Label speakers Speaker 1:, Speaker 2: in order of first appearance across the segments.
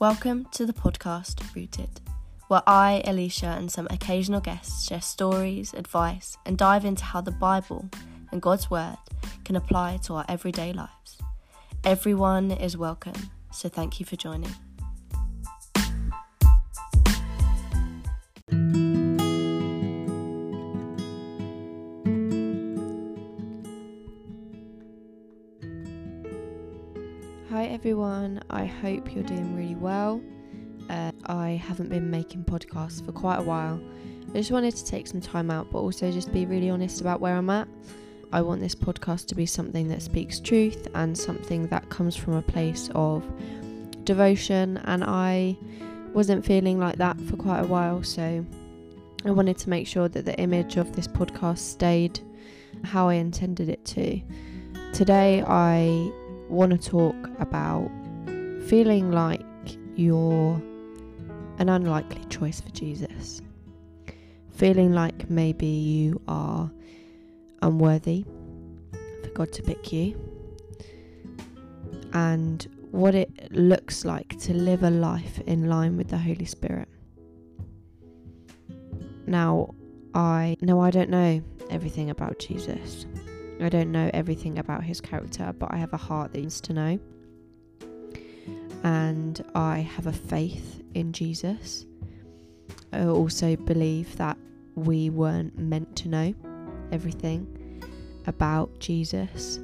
Speaker 1: Welcome to the podcast Rooted, where I, Alicia, and some occasional guests share stories, advice, and dive into how the Bible and God's Word can apply to our everyday lives. Everyone is welcome, so thank you for joining. Everyone, I hope you're doing really well. Uh, I haven't been making podcasts for quite a while. I just wanted to take some time out, but also just be really honest about where I'm at. I want this podcast to be something that speaks truth and something that comes from a place of devotion, and I wasn't feeling like that for quite a while, so I wanted to make sure that the image of this podcast stayed how I intended it to. Today, I want to talk about feeling like you're an unlikely choice for Jesus. Feeling like maybe you are unworthy for God to pick you. And what it looks like to live a life in line with the Holy Spirit. Now, I know I don't know everything about Jesus. I don't know everything about his character, but I have a heart that needs to know. And I have a faith in Jesus. I also believe that we weren't meant to know everything about Jesus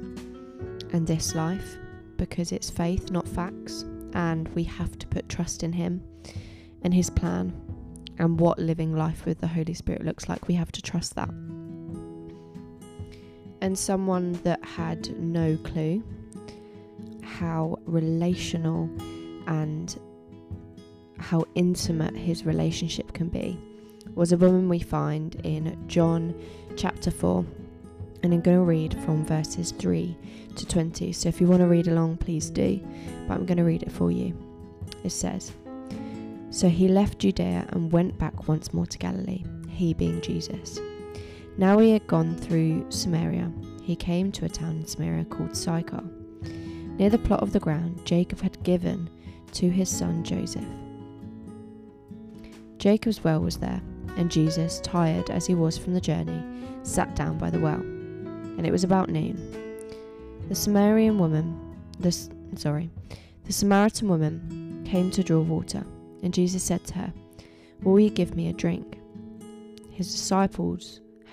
Speaker 1: and this life because it's faith, not facts. And we have to put trust in him and his plan and what living life with the Holy Spirit looks like. We have to trust that and someone that had no clue how relational and how intimate his relationship can be was a woman we find in John chapter 4. And I'm going to read from verses 3 to 20. So if you want to read along, please do. But I'm going to read it for you. It says So he left Judea and went back once more to Galilee, he being Jesus. Now he had gone through Samaria. He came to a town in Samaria called Sychar. Near the plot of the ground Jacob had given to his son Joseph. Jacob's well was there, and Jesus, tired as he was from the journey, sat down by the well. And it was about noon. The Samaritan woman, the sorry, the Samaritan woman came to draw water, and Jesus said to her, "Will you give me a drink?" His disciples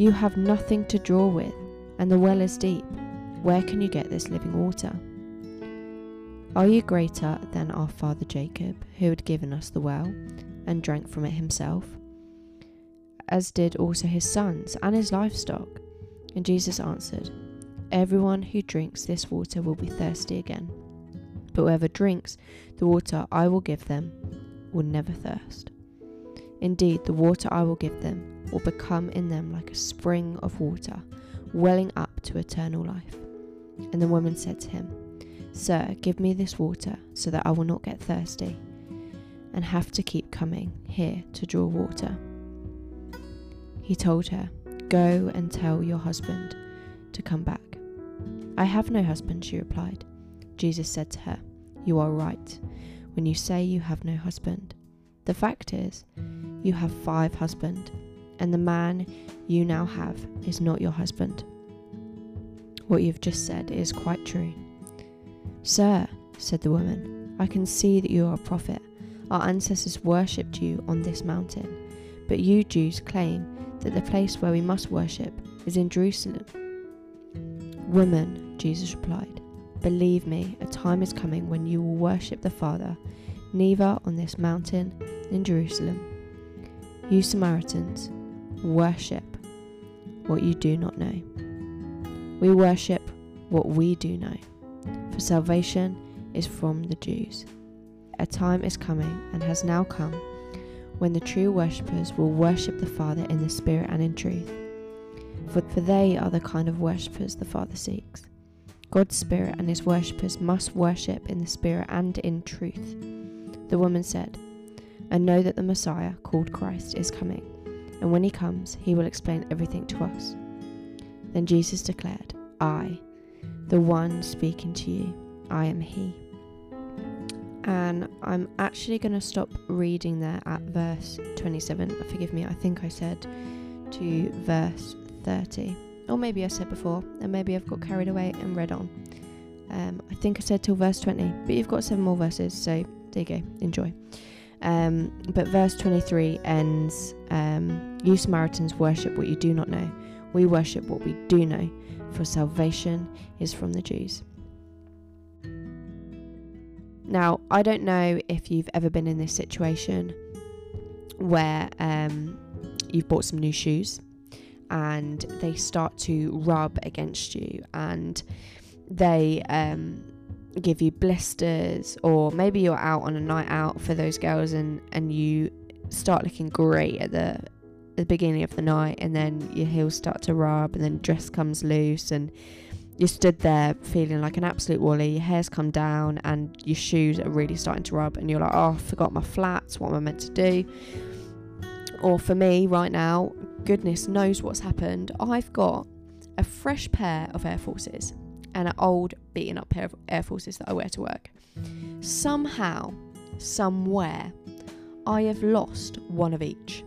Speaker 1: you have nothing to draw with, and the well is deep. Where can you get this living water? Are you greater than our father Jacob, who had given us the well, and drank from it himself, as did also his sons and his livestock? And Jesus answered, Everyone who drinks this water will be thirsty again. But whoever drinks the water I will give them will never thirst. Indeed, the water I will give them will become in them like a spring of water, welling up to eternal life. And the woman said to him, Sir, give me this water so that I will not get thirsty and have to keep coming here to draw water. He told her, Go and tell your husband to come back. I have no husband, she replied. Jesus said to her, You are right when you say you have no husband. The fact is, you have five husbands, and the man you now have is not your husband. What you've just said is quite true. Sir, said the woman, I can see that you are a prophet. Our ancestors worshipped you on this mountain, but you Jews claim that the place where we must worship is in Jerusalem. Woman, Jesus replied, believe me, a time is coming when you will worship the Father, neither on this mountain in Jerusalem you Samaritans worship what you do not know. We worship what we do know, for salvation is from the Jews. a time is coming and has now come when the true worshippers will worship the Father in the Spirit and in truth. For, for they are the kind of worshippers the Father seeks. God's Spirit and his worshippers must worship in the Spirit and in truth. The woman said, I know that the Messiah, called Christ, is coming, and when he comes, he will explain everything to us. Then Jesus declared, I, the one speaking to you, I am he. And I'm actually going to stop reading there at verse 27. Forgive me, I think I said to verse 30 or maybe I said before, and maybe I've got carried away and read on. Um, I think I said till verse 20, but you've got seven more verses, so there you go, enjoy. Um, but verse 23 ends um, You Samaritans worship what you do not know. We worship what we do know, for salvation is from the Jews. Now, I don't know if you've ever been in this situation where um, you've bought some new shoes and they start to rub against you and they um, give you blisters or maybe you're out on a night out for those girls and, and you start looking great at the, the beginning of the night and then your heels start to rub and then dress comes loose and you stood there feeling like an absolute wally your hair's come down and your shoes are really starting to rub and you're like oh I forgot my flats what am I meant to do? Or for me right now goodness knows what's happened, I've got a fresh pair of Air Forces and an old beaten up pair of Air Forces that I wear to work. Somehow, somewhere, I have lost one of each.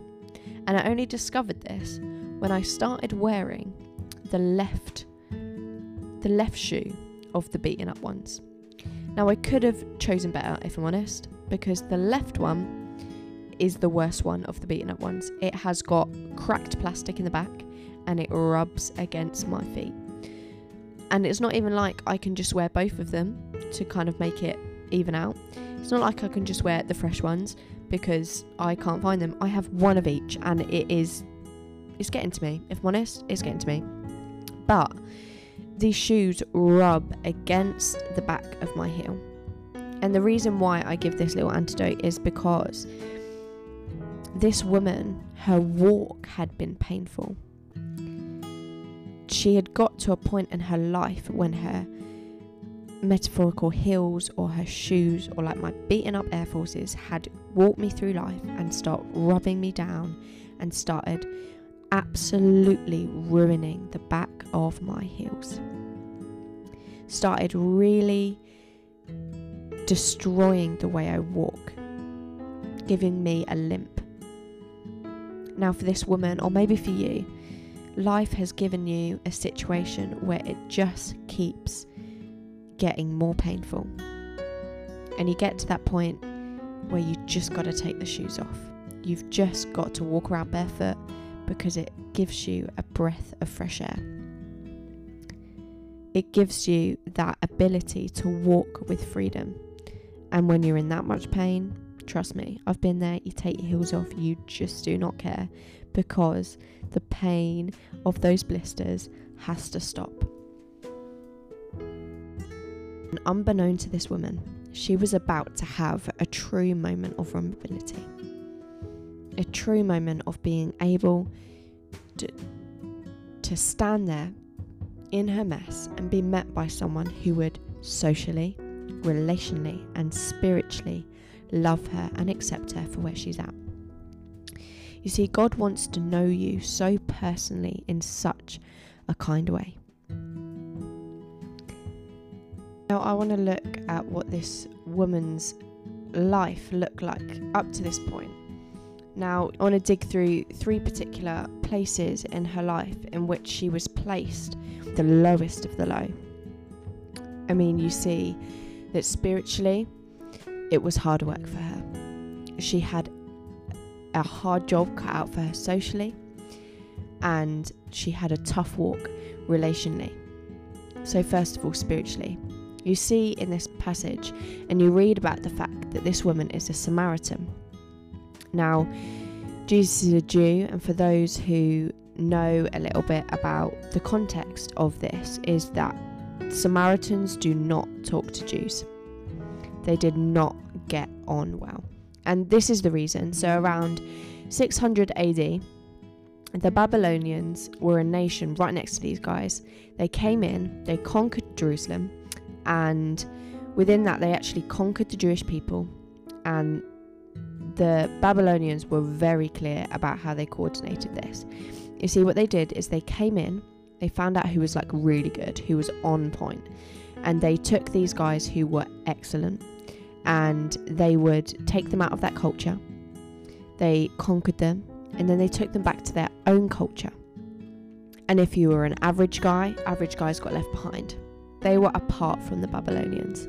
Speaker 1: And I only discovered this when I started wearing the left the left shoe of the beaten up ones. Now I could have chosen better if I'm honest because the left one is the worst one of the beaten up ones. It has got cracked plastic in the back and it rubs against my feet. And it's not even like I can just wear both of them to kind of make it even out. It's not like I can just wear the fresh ones because I can't find them. I have one of each and it is it's getting to me. If I'm honest, it's getting to me. But these shoes rub against the back of my heel. And the reason why I give this little antidote is because this woman, her walk had been painful. She had got to a point in her life when her metaphorical heels or her shoes or like my beaten up Air Forces had walked me through life and start rubbing me down and started absolutely ruining the back of my heels. Started really destroying the way I walk, giving me a limp. Now, for this woman, or maybe for you, life has given you a situation where it just keeps getting more painful. And you get to that point where you just got to take the shoes off. You've just got to walk around barefoot because it gives you a breath of fresh air. It gives you that ability to walk with freedom. And when you're in that much pain, Trust me, I've been there. You take your heels off, you just do not care because the pain of those blisters has to stop. And unbeknown to this woman, she was about to have a true moment of vulnerability, a true moment of being able to, to stand there in her mess and be met by someone who would socially, relationally, and spiritually love her, and accept her for where she's at. You see, God wants to know you so personally in such a kind way. Now, I want to look at what this woman's life looked like up to this point. Now, I want to dig through three particular places in her life in which she was placed the lowest of the low. I mean, you see that spiritually, it was hard work for her. She had a hard job cut out for her socially, and she had a tough walk relationally. So, first of all, spiritually, you see in this passage and you read about the fact that this woman is a Samaritan. Now, Jesus is a Jew, and for those who know a little bit about the context of this, is that Samaritans do not talk to Jews They did not get on well. And this is the reason. So, around 600 AD, the Babylonians were a nation right next to these guys. They came in, they conquered Jerusalem, and within that, they actually conquered the Jewish people. And the Babylonians were very clear about how they coordinated this. You see, what they did is they came in, they found out who was like really good, who was on point, and they took these guys who were excellent and they would take them out of that culture. They conquered them and then they took them back to their own culture. And if you were an average guy, average guys got left behind. They were apart from the Babylonians.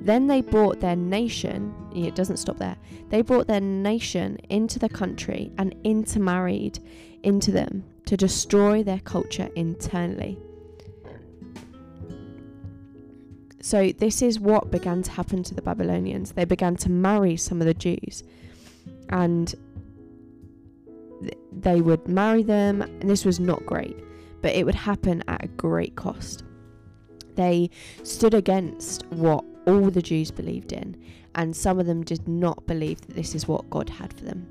Speaker 1: Then they brought their nation, it doesn't stop there, they brought their nation into the country and intermarried into them to destroy their culture internally. So, this is what began to happen to the Babylonians. They began to marry some of the Jews, and they would marry them, and this was not great, but it would happen at a great cost. They stood against what all the Jews believed in, and some of them did not believe that this is what God had for them.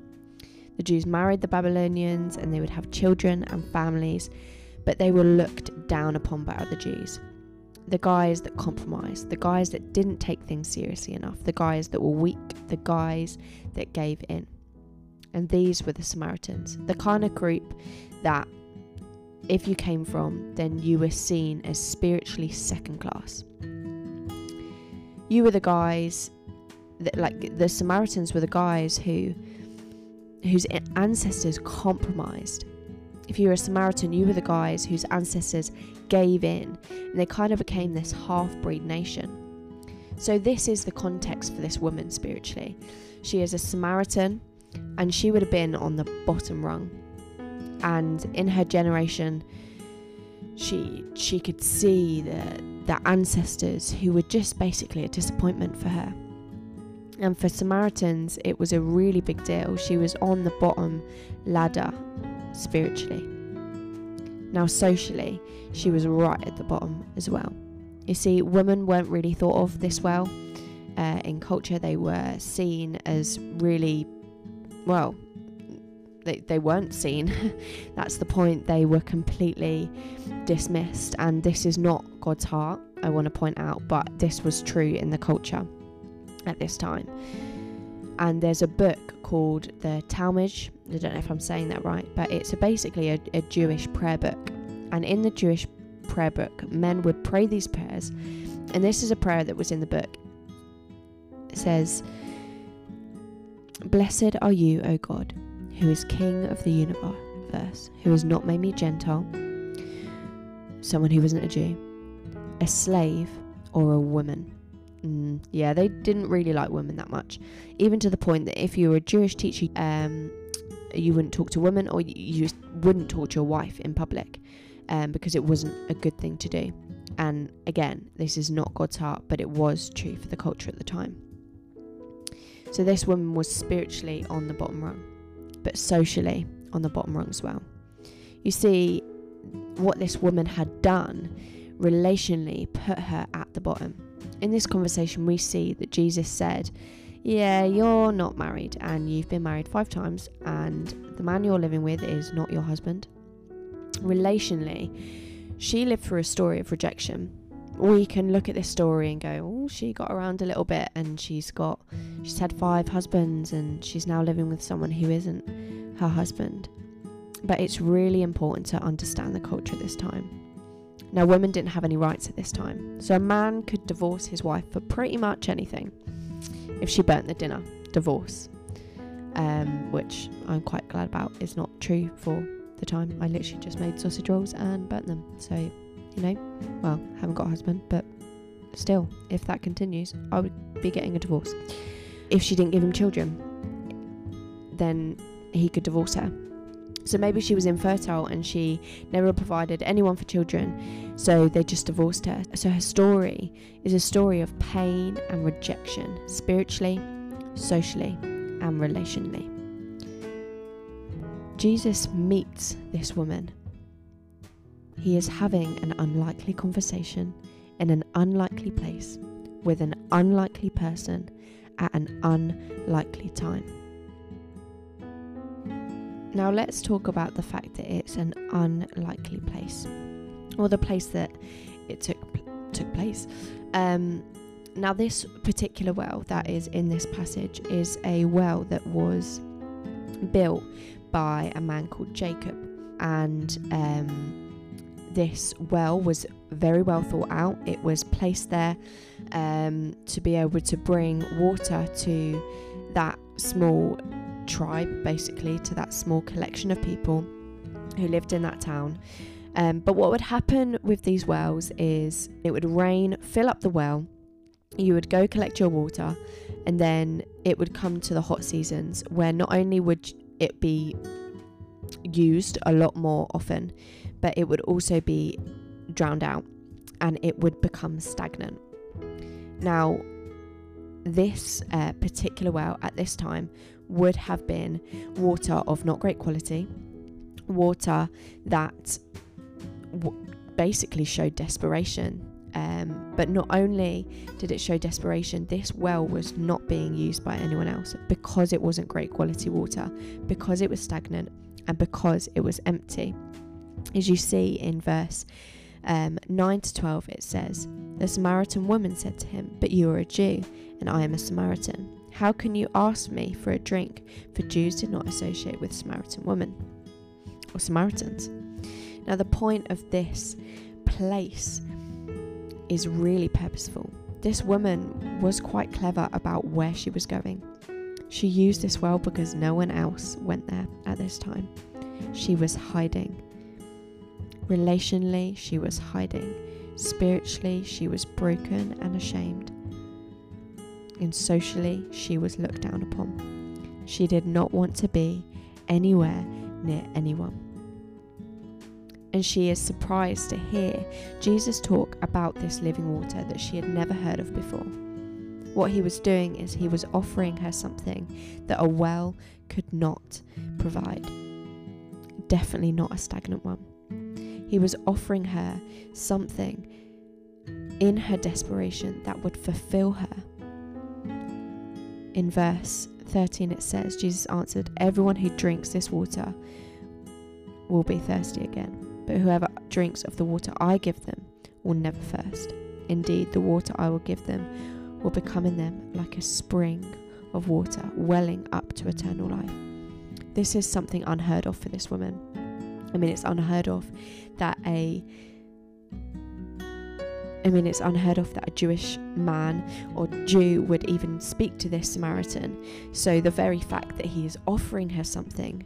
Speaker 1: The Jews married the Babylonians, and they would have children and families, but they were looked down upon by other Jews the guys that compromised, the guys that didn't take things seriously enough, the guys that were weak, the guys that gave in. And these were the Samaritans, the kind of group that if you came from, then you were seen as spiritually second class. You were the guys that, like, the Samaritans were the guys who whose ancestors compromised if you were a Samaritan, you were the guys whose ancestors gave in, and they kind of became this half breed nation. So, this is the context for this woman spiritually. She is a Samaritan, and she would have been on the bottom rung. And in her generation, she she could see the the ancestors who were just basically a disappointment for her. And for Samaritans, it was a really big deal. She was on the bottom ladder spiritually. Now, socially, she was right at the bottom as well. You see, women weren't really thought of this well. Uh, in culture, they were seen as really, well, they, they weren't seen. That's the point. They were completely dismissed. And this is not God's heart, I want to point out, but this was true in the culture at this time. And there's a book called the Talmud. I don't know if I'm saying that right, but it's a, basically a, a Jewish prayer book. And in the Jewish prayer book, men would pray these prayers. And this is a prayer that was in the book. It says, Blessed are you, O God, who is King of the universe, who has not made me Gentile, someone who wasn't a Jew, a slave, or a woman Mm, yeah, they didn't really like women that much, even to the point that if you were a Jewish teacher, um, you wouldn't talk to women or you wouldn't talk to your wife in public um, because it wasn't a good thing to do. And again, this is not God's heart, but it was true for the culture at the time. So this woman was spiritually on the bottom rung, but socially on the bottom rung as well. You see, what this woman had done relationally put her at the bottom in this conversation, we see that Jesus said, Yeah, you're not married and you've been married five times, and the man you're living with is not your husband. Relationally, she lived through a story of rejection. We can look at this story and go, Oh, she got around a little bit and she's got, she's had five husbands and she's now living with someone who isn't her husband. But it's really important to understand the culture this time. Now, women didn't have any rights at this time, so a man could divorce his wife for pretty much anything. If she burnt the dinner, divorce. Um, which I'm quite glad about is not true for the time. I literally just made sausage rolls and burnt them. So, you know, well, haven't got a husband, but still, if that continues, I would be getting a divorce. If she didn't give him children, then he could divorce her so maybe she was infertile and she never provided anyone for children, so they just divorced her. So her story is a story of pain and rejection, spiritually, socially, and relationally. Jesus meets this woman. He is having an unlikely conversation in an unlikely place with an unlikely person at an unlikely time. Now, let's talk about the fact that it's an unlikely place, or the place that it took took place. Um, now, this particular well that is in this passage is a well that was built by a man called Jacob, and um, this well was very well thought out. It was placed there um, to be able to bring water to that small tribe, basically, to that small collection of people who lived in that town. Um, but what would happen with these wells is it would rain, fill up the well, you would go collect your water, and then it would come to the hot seasons where not only would it be used a lot more often, but it would also be drowned out and it would become stagnant. Now, this uh, particular well at this time would have been water of not great quality, water that w- basically showed desperation. Um, but not only did it show desperation, this well was not being used by anyone else because it wasn't great quality water, because it was stagnant, and because it was empty. As you see in verse um, 9 to 12, it says, The Samaritan woman said to him, But you are a Jew, and I am a Samaritan. How can you ask me for a drink? For Jews did not associate with Samaritan women or Samaritans. Now, the point of this place is really purposeful. This woman was quite clever about where she was going. She used this well because no one else went there at this time. She was hiding. Relationally, she was hiding. Spiritually, she was broken and ashamed and socially she was looked down upon. She did not want to be anywhere near anyone. And she is surprised to hear Jesus talk about this living water that she had never heard of before. What he was doing is he was offering her something that a well could not provide. Definitely not a stagnant one. He was offering her something in her desperation that would fulfill her in verse 13 it says, Jesus answered, Everyone who drinks this water will be thirsty again, but whoever drinks of the water I give them will never thirst. Indeed, the water I will give them will become in them like a spring of water welling up to eternal life. This is something unheard of for this woman. I mean, it's unheard of that a I mean, it's unheard of that a Jewish man or Jew would even speak to this Samaritan. So the very fact that he is offering her something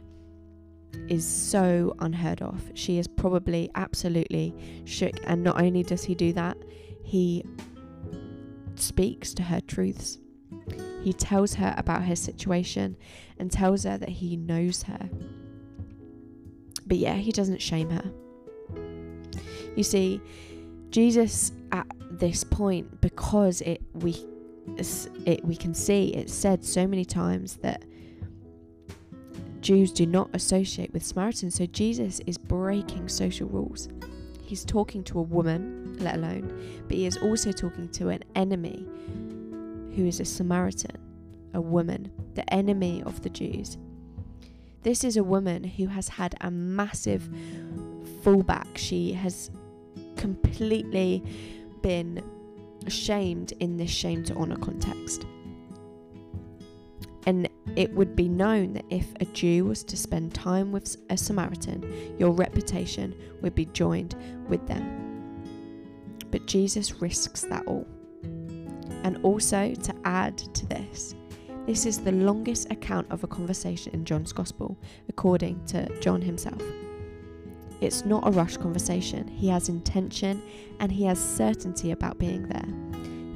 Speaker 1: is so unheard of. She is probably absolutely shook. And not only does he do that, he speaks to her truths. He tells her about her situation and tells her that he knows her. But yeah, he doesn't shame her. You see, Jesus at this point because it we it we can see it's said so many times that Jews do not associate with Samaritans. So Jesus is breaking social rules. He's talking to a woman let alone but he is also talking to an enemy who is a Samaritan a woman the enemy of the Jews. This is a woman who has had a massive fallback. She has completely been shamed in this shame to honour context. And it would be known that if a Jew was to spend time with a Samaritan, your reputation would be joined with them. But Jesus risks that all. And also, to add to this, this is the longest account of a conversation in John's Gospel, according to John himself. It's not a rushed conversation. He has intention and he has certainty about being there.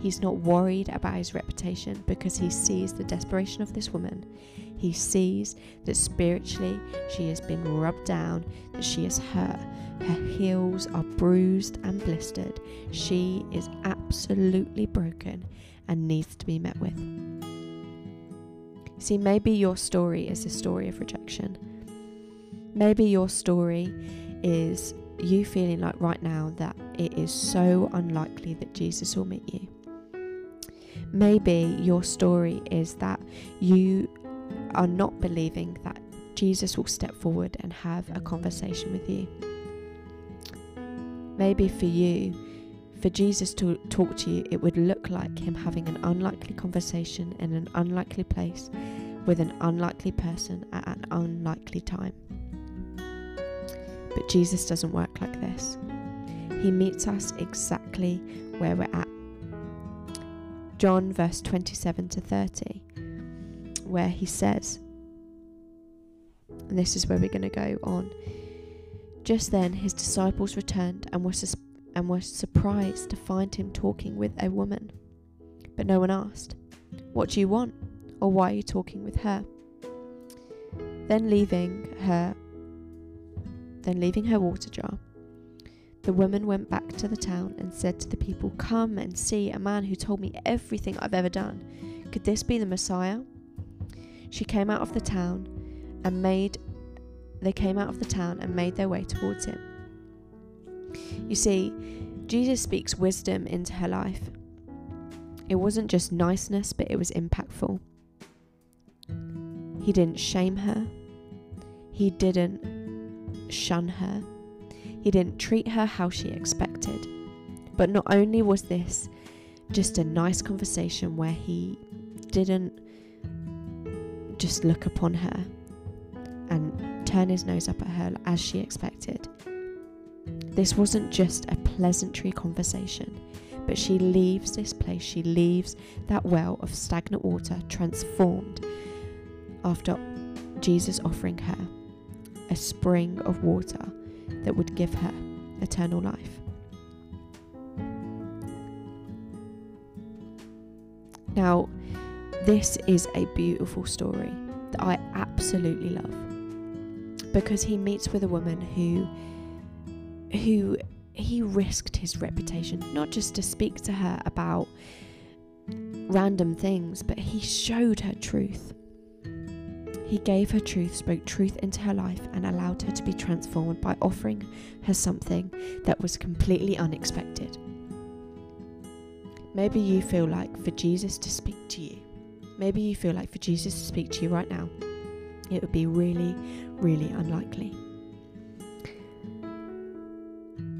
Speaker 1: He's not worried about his reputation because he sees the desperation of this woman. He sees that spiritually she has been rubbed down, that she is hurt. Her heels are bruised and blistered. She is absolutely broken and needs to be met with. See, maybe your story is a story of rejection. Maybe your story is you feeling like right now that it is so unlikely that Jesus will meet you. Maybe your story is that you are not believing that Jesus will step forward and have a conversation with you. Maybe for you, for Jesus to talk to you, it would look like him having an unlikely conversation in an unlikely place with an unlikely person at an unlikely time. But Jesus doesn't work like this. He meets us exactly where we're at. John verse 27 to 30, where he says, and this is where we're going to go on. Just then his disciples returned and were, sus- and were surprised to find him talking with a woman. But no one asked, What do you want? or Why are you talking with her? Then leaving her then leaving her water jar, the woman went back to the town and said to the people, Come and see a man who told me everything I've ever done. Could this be the Messiah? She came out of the town and made they came out of the town and made their way towards him. You see, Jesus speaks wisdom into her life. It wasn't just niceness, but it was impactful. He didn't shame her. He didn't shun her. He didn't treat her how she expected. But not only was this just a nice conversation where he didn't just look upon her and turn his nose up at her as she expected. This wasn't just a pleasantry conversation, but she leaves this place, she leaves that well of stagnant water transformed after Jesus offering her a spring of water that would give her eternal life. Now, this is a beautiful story that I absolutely love because he meets with a woman who who he risked his reputation not just to speak to her about random things but he showed her truth he gave her truth, spoke truth into her life, and allowed her to be transformed by offering her something that was completely unexpected. Maybe you feel like for Jesus to speak to you, maybe you feel like for Jesus to speak to you right now, it would be really, really unlikely.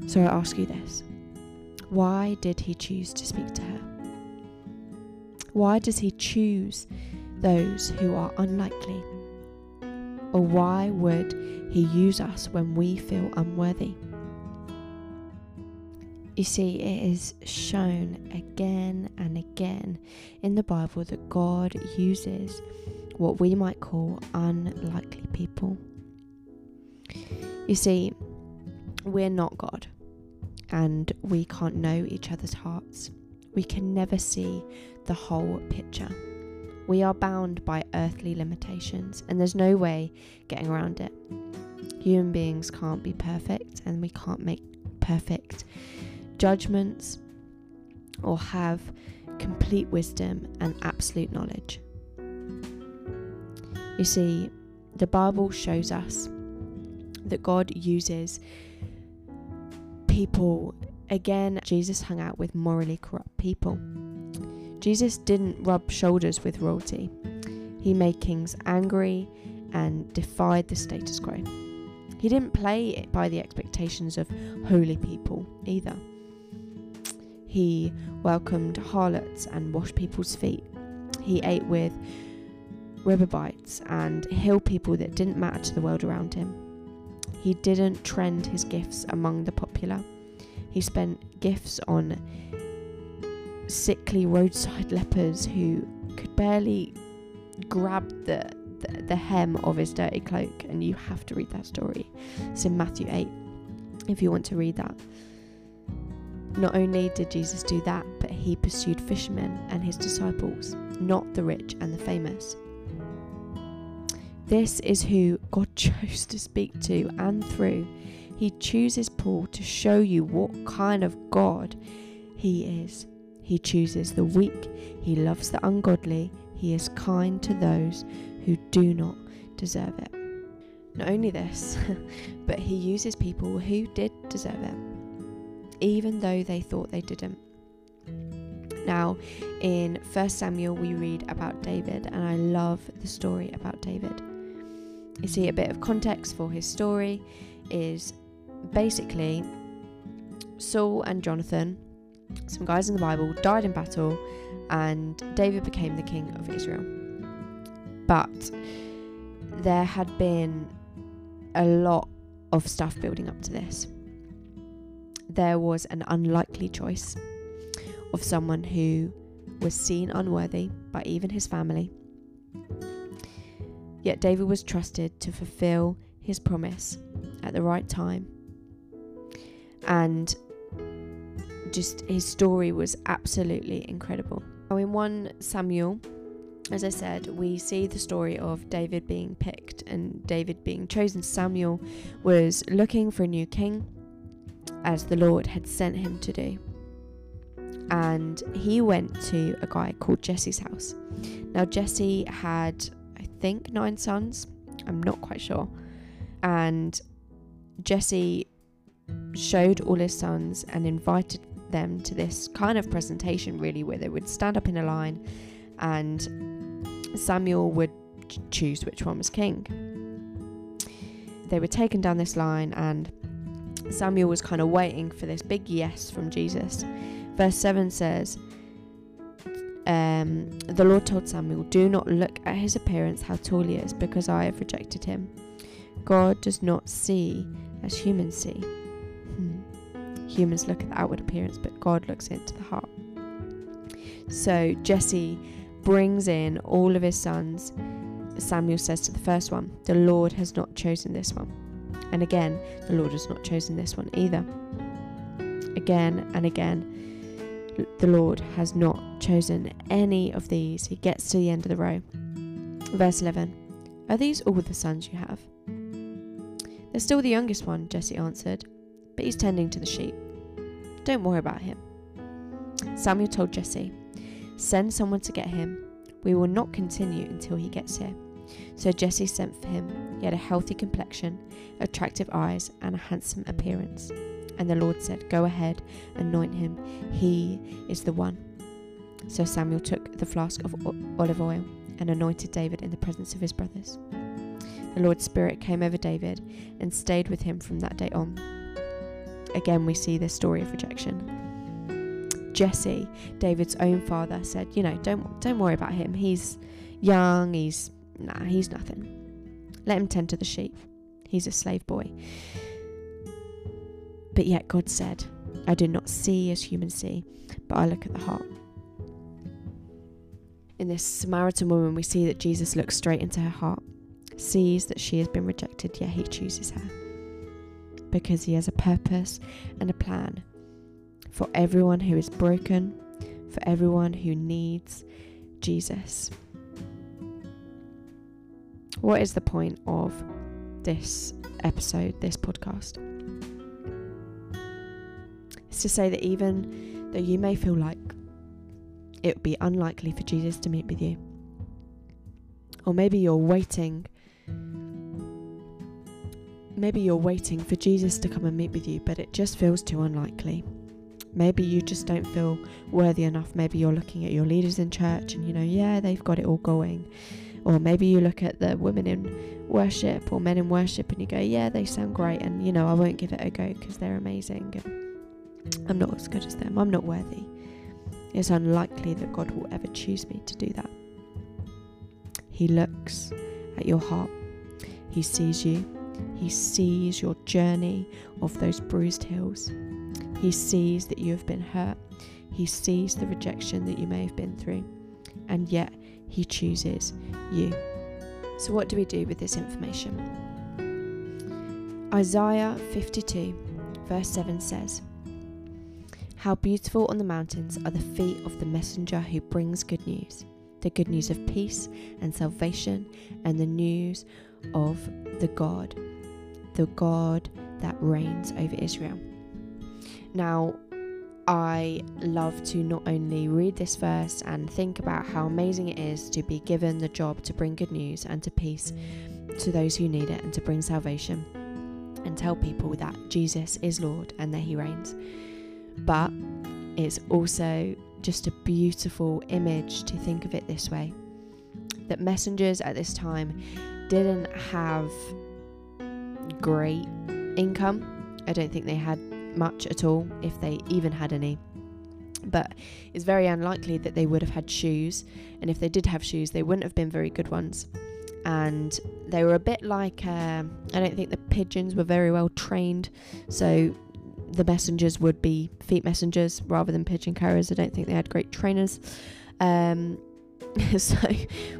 Speaker 1: So I ask you this why did he choose to speak to her? Why does he choose those who are unlikely? Or why would he use us when we feel unworthy? You see, it is shown again and again in the Bible that God uses what we might call unlikely people. You see, we're not God and we can't know each other's hearts. We can never see the whole picture. We are bound by earthly limitations, and there's no way getting around it. Human beings can't be perfect, and we can't make perfect judgments or have complete wisdom and absolute knowledge. You see, the Bible shows us that God uses people. Again, Jesus hung out with morally corrupt people. Jesus didn't rub shoulders with royalty. He made kings angry and defied the status quo. He didn't play by the expectations of holy people either. He welcomed harlots and washed people's feet. He ate with Rechabites and hill people that didn't matter to the world around him. He didn't trend his gifts among the popular. He spent gifts on sickly roadside lepers who could barely grab the, the, the hem of his dirty cloak. And you have to read that story. It's in Matthew 8 if you want to read that. Not only did Jesus do that, but he pursued fishermen and his disciples, not the rich and the famous. This is who God chose to speak to and through. He chooses Paul to show you what kind of God he is. He chooses the weak, he loves the ungodly, he is kind to those who do not deserve it. Not only this, but he uses people who did deserve it, even though they thought they didn't. Now, in 1 Samuel, we read about David, and I love the story about David. You see, a bit of context for his story is basically Saul and Jonathan, some guys in the Bible, died in battle, and David became the king of Israel. But there had been a lot of stuff building up to this. There was an unlikely choice of someone who was seen unworthy by even his family. Yet David was trusted to fulfill his promise at the right time. And just his story was absolutely incredible. Now, in 1 Samuel, as I said, we see the story of David being picked and David being chosen. Samuel was looking for a new king, as the Lord had sent him to do and he went to a guy called Jesse's house. Now, Jesse had, I think, nine sons. I'm not quite sure. And Jesse showed all his sons and invited them to this kind of presentation, really, where they would stand up in a line and Samuel would choose which one was king. They were taken down this line, and Samuel was kind of waiting for this big yes from Jesus. Verse 7 says, um, The Lord told Samuel, Do not look at his appearance, how tall he is, because I have rejected him. God does not see as humans see. Humans look at the outward appearance, but God looks into the heart. So Jesse brings in all of his sons. Samuel says to the first one, The Lord has not chosen this one. And again, the Lord has not chosen this one either. Again and again, the Lord has not chosen any of these. He gets to the end of the row. Verse 11 Are these all the sons you have? They're still the youngest one, Jesse answered, but he's tending to the sheep. Don't worry about him. Samuel told Jesse, Send someone to get him. We will not continue until he gets here. So Jesse sent for him. He had a healthy complexion, attractive eyes, and a handsome appearance. And the Lord said, Go ahead, anoint him. He is the one. So Samuel took the flask of olive oil and anointed David in the presence of his brothers. The Lord's Spirit came over David and stayed with him from that day on. Again, we see this story of rejection. Jesse, David's own father, said, "You know, don't don't worry about him. He's young. He's nah, he's nothing. Let him tend to the sheep. He's a slave boy." But yet God said, I do not see as humans see, but I look at the heart. In this Samaritan woman, we see that Jesus looks straight into her heart, sees that she has been rejected, yet he chooses her. Because he has a purpose and a plan for everyone who is broken, for everyone who needs Jesus. What is the point of this episode, this podcast? It's to say that even though you may feel like it would be unlikely for Jesus to meet with you, or maybe you're waiting, maybe you're waiting for Jesus to come and meet with you, but it just feels too unlikely. Maybe you just don't feel worthy enough. Maybe you're looking at your leaders in church and you know, yeah, they've got it all going. Or maybe you look at the women in worship or men in worship and you go, yeah, they sound great, and you know, I won't give it a go because they're amazing. I'm not as good as them. I'm not worthy. It's unlikely that God will ever choose me to do that. He looks at your heart. He sees you. He sees your journey of those bruised hills. He sees that you have been hurt. He sees the rejection that you may have been through. And yet, He chooses you. So, what do we do with this information? Isaiah 52, verse 7 says, how beautiful on the mountains are the feet of the messenger who brings good news the good news of peace and salvation, and the news of the God, the God that reigns over Israel. Now, I love to not only read this verse and think about how amazing it is to be given the job to bring good news and to peace to those who need it and to bring salvation and tell people that Jesus is Lord and that He reigns but it's also just a beautiful image to think of it this way that messengers at this time didn't have great income. I don't think they had much at all, if they even had any. But it's very unlikely that they would have had shoes, and if they did have shoes, they wouldn't have been very good ones. And they were a bit like uh, I don't think the pigeons were very well trained, so the messengers would be feet messengers rather than pigeon carriers. I don't think they had great trainers. Um, so,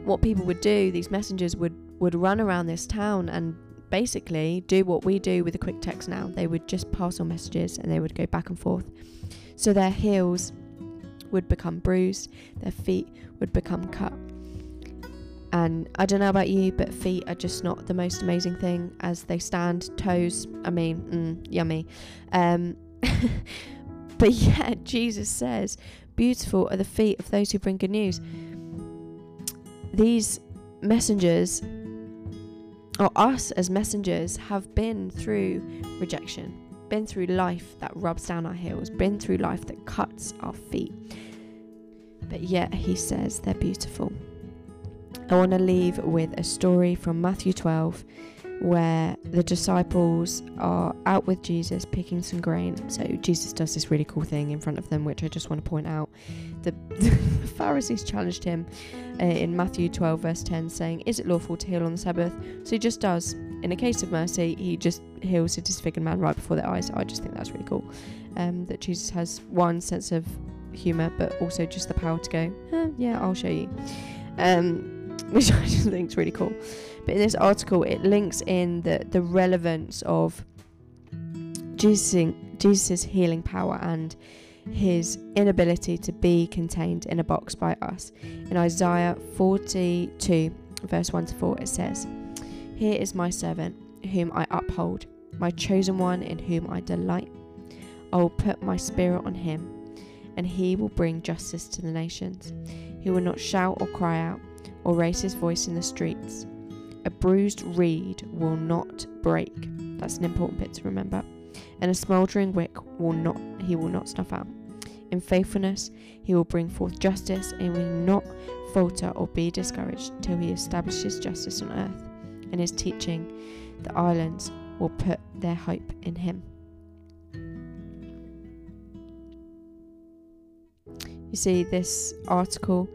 Speaker 1: what people would do, these messengers would would run around this town and basically do what we do with a quick text now. They would just pass on messages and they would go back and forth. So their heels would become bruised, their feet would become cut. And I don't know about you, but feet are just not the most amazing thing as they stand. Toes, I mean, mm, yummy. Um, but yeah, Jesus says, Beautiful are the feet of those who bring good news. These messengers or us as messengers have been through rejection, been through life that rubs down our heels, been through life that cuts our feet. But yet he says they're beautiful. I want to leave with a story from Matthew 12 where the disciples are out with Jesus picking some grain. So Jesus does this really cool thing in front of them, which I just want to point out. The, the Pharisees challenged him uh, in Matthew 12, verse 10, saying, Is it lawful to heal on the Sabbath? So he just does. In a case of mercy, he just heals a disfigured man right before their eyes. I just think that's really cool. Um, that Jesus has one sense of humour, but also just the power to go, eh, Yeah, I'll show you. Um, which I just think is really cool. But in this article, it links in the, the relevance of Jesus' Jesus' healing power and his inability to be contained in a box by us. In Isaiah 42, verse 1 to 4, it says, Here is my servant, whom I uphold, my chosen one, in whom I delight. I will put my spirit on him, and he will bring justice to the nations. He will not shout or cry out, or raise his voice in the streets. A bruised reed will not break. That's an important bit to remember. And a smouldering wick will not he will not snuff out. In faithfulness he will bring forth justice and will not falter or be discouraged till he establishes justice on earth. And his teaching, the islands will put their hope in him. You see, this article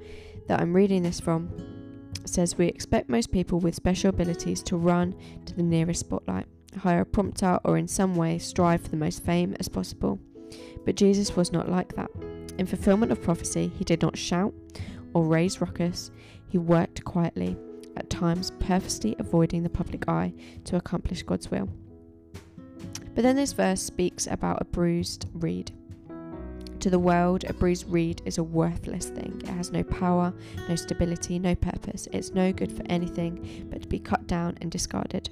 Speaker 1: that I'm reading this from says we expect most people with special abilities to run to the nearest spotlight, hire a prompter, or in some way strive for the most fame as possible. But Jesus was not like that. In fulfillment of prophecy, he did not shout or raise ruckus, he worked quietly, at times purposely avoiding the public eye to accomplish God's will. But then this verse speaks about a bruised reed. To the world, a bruised reed is a worthless thing. It has no power, no stability, no purpose. It's no good for anything but to be cut down and discarded.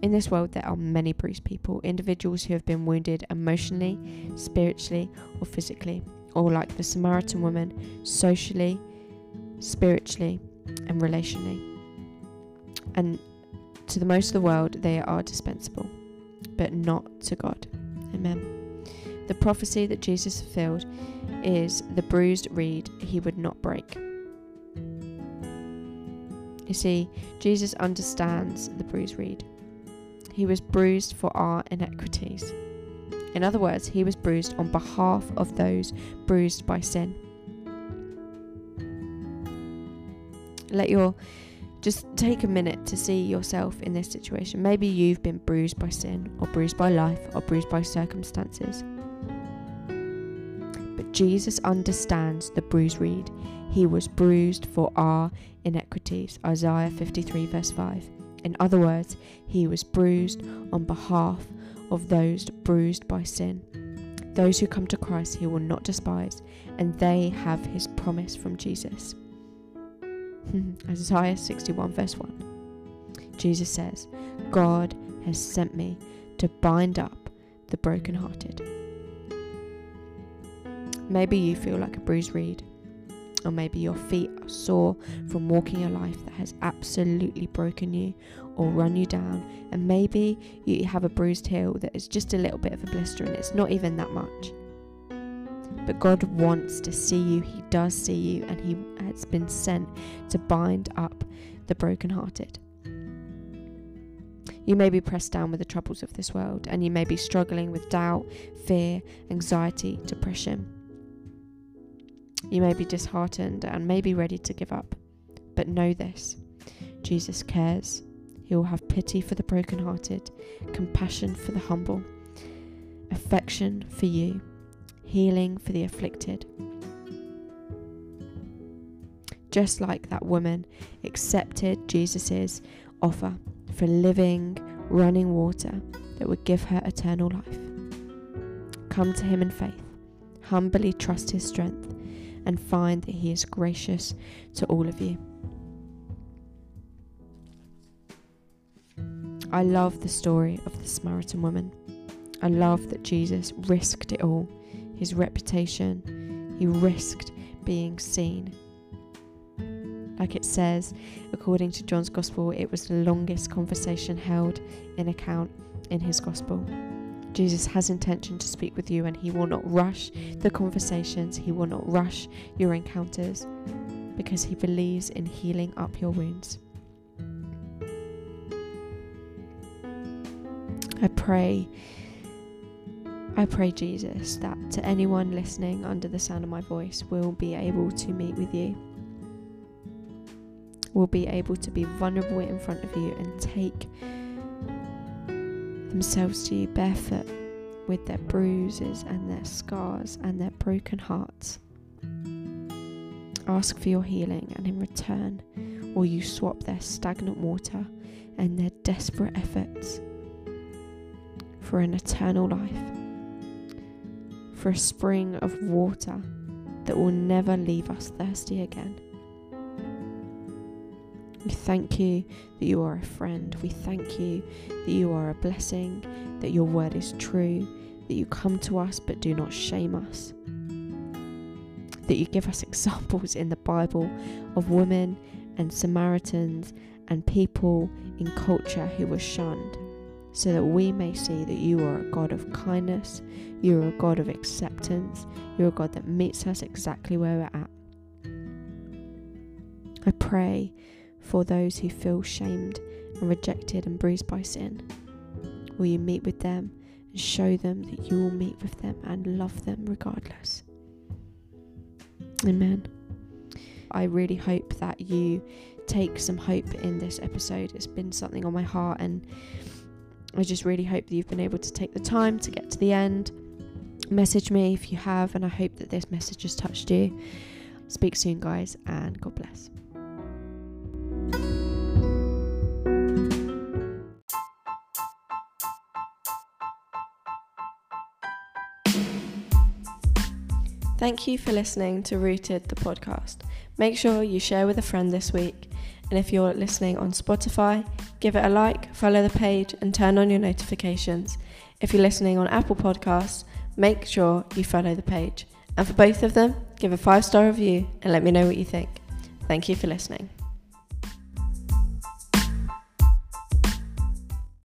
Speaker 1: In this world, there are many bruised people, individuals who have been wounded emotionally, spiritually, or physically, or like the Samaritan woman, socially, spiritually, and relationally. And to the most of the world, they are dispensable, but not to God. Amen. The prophecy that Jesus fulfilled is the bruised reed he would not break. You see, Jesus understands the bruised reed. He was bruised for our iniquities. In other words, he was bruised on behalf of those bruised by sin. Let your just take a minute to see yourself in this situation. Maybe you've been bruised by sin, or bruised by life, or bruised by circumstances. Jesus understands the bruised reed. He was bruised for our iniquities. Isaiah 53, verse 5. In other words, he was bruised on behalf of those bruised by sin. Those who come to Christ he will not despise, and they have his promise from Jesus. Isaiah 61, verse 1. Jesus says, God has sent me to bind up the brokenhearted. Maybe you feel like a bruised reed, or maybe your feet are sore from walking a life that has absolutely broken you or run you down, and maybe you have a bruised heel that is just a little bit of a blister and it's not even that much. But God wants to see you. He does see you, and He has been sent to bind up the brokenhearted. You may be pressed down with the troubles of this world, and you may be struggling with doubt, fear, anxiety, depression. You may be disheartened and may be ready to give up. But know this Jesus cares. He will have pity for the brokenhearted, compassion for the humble, affection for you, healing for the afflicted. Just like that woman accepted Jesus' offer for living, running water that would give her eternal life. Come to Him in faith, humbly trust His strength, and find that He is gracious to all of you. I love the story of the Samaritan woman. I love that Jesus risked it all his reputation, he risked being seen. Like it says, according to John's Gospel, it was the longest conversation held in account in his Gospel. Jesus has intention to speak with you and he will not rush the conversations, he will not rush your encounters because he believes in healing up your wounds. I pray, I pray, Jesus, that to anyone listening under the sound of my voice will be able to meet with you, will be able to be vulnerable in front of you and take themselves to you barefoot with their bruises and their scars and their broken hearts. Ask for your healing, and in return, will you swap their stagnant water and their desperate efforts for an eternal life, for a spring of water that will never leave us thirsty again. We thank you that you are a friend. We thank you that you are a blessing, that your word is true, that you come to us but do not shame us, that you give us examples in the Bible of women and Samaritans and people in culture who were shunned so that we may see that you are a God of kindness, you are a God of acceptance, you're a God that meets us exactly where we're at. I pray for those who feel shamed and rejected and bruised by sin. Will you meet with them and show them that you will meet with them and love them regardless? Amen. I really hope that you take some hope in this episode. It's been something on my heart and I just really hope that you've been able to take the time to get to the end. Message me if you have, and I hope that this message has touched you. Speak soon, guys, and God bless. Thank you for listening to Rooted the podcast. Make sure you share with a friend this week. And if you're listening on Spotify, give it a like, follow the page, and turn on your notifications. If you're listening on Apple Podcasts, make sure you follow the page. And for both of them, give a five star review and let me know what you think. Thank you for listening.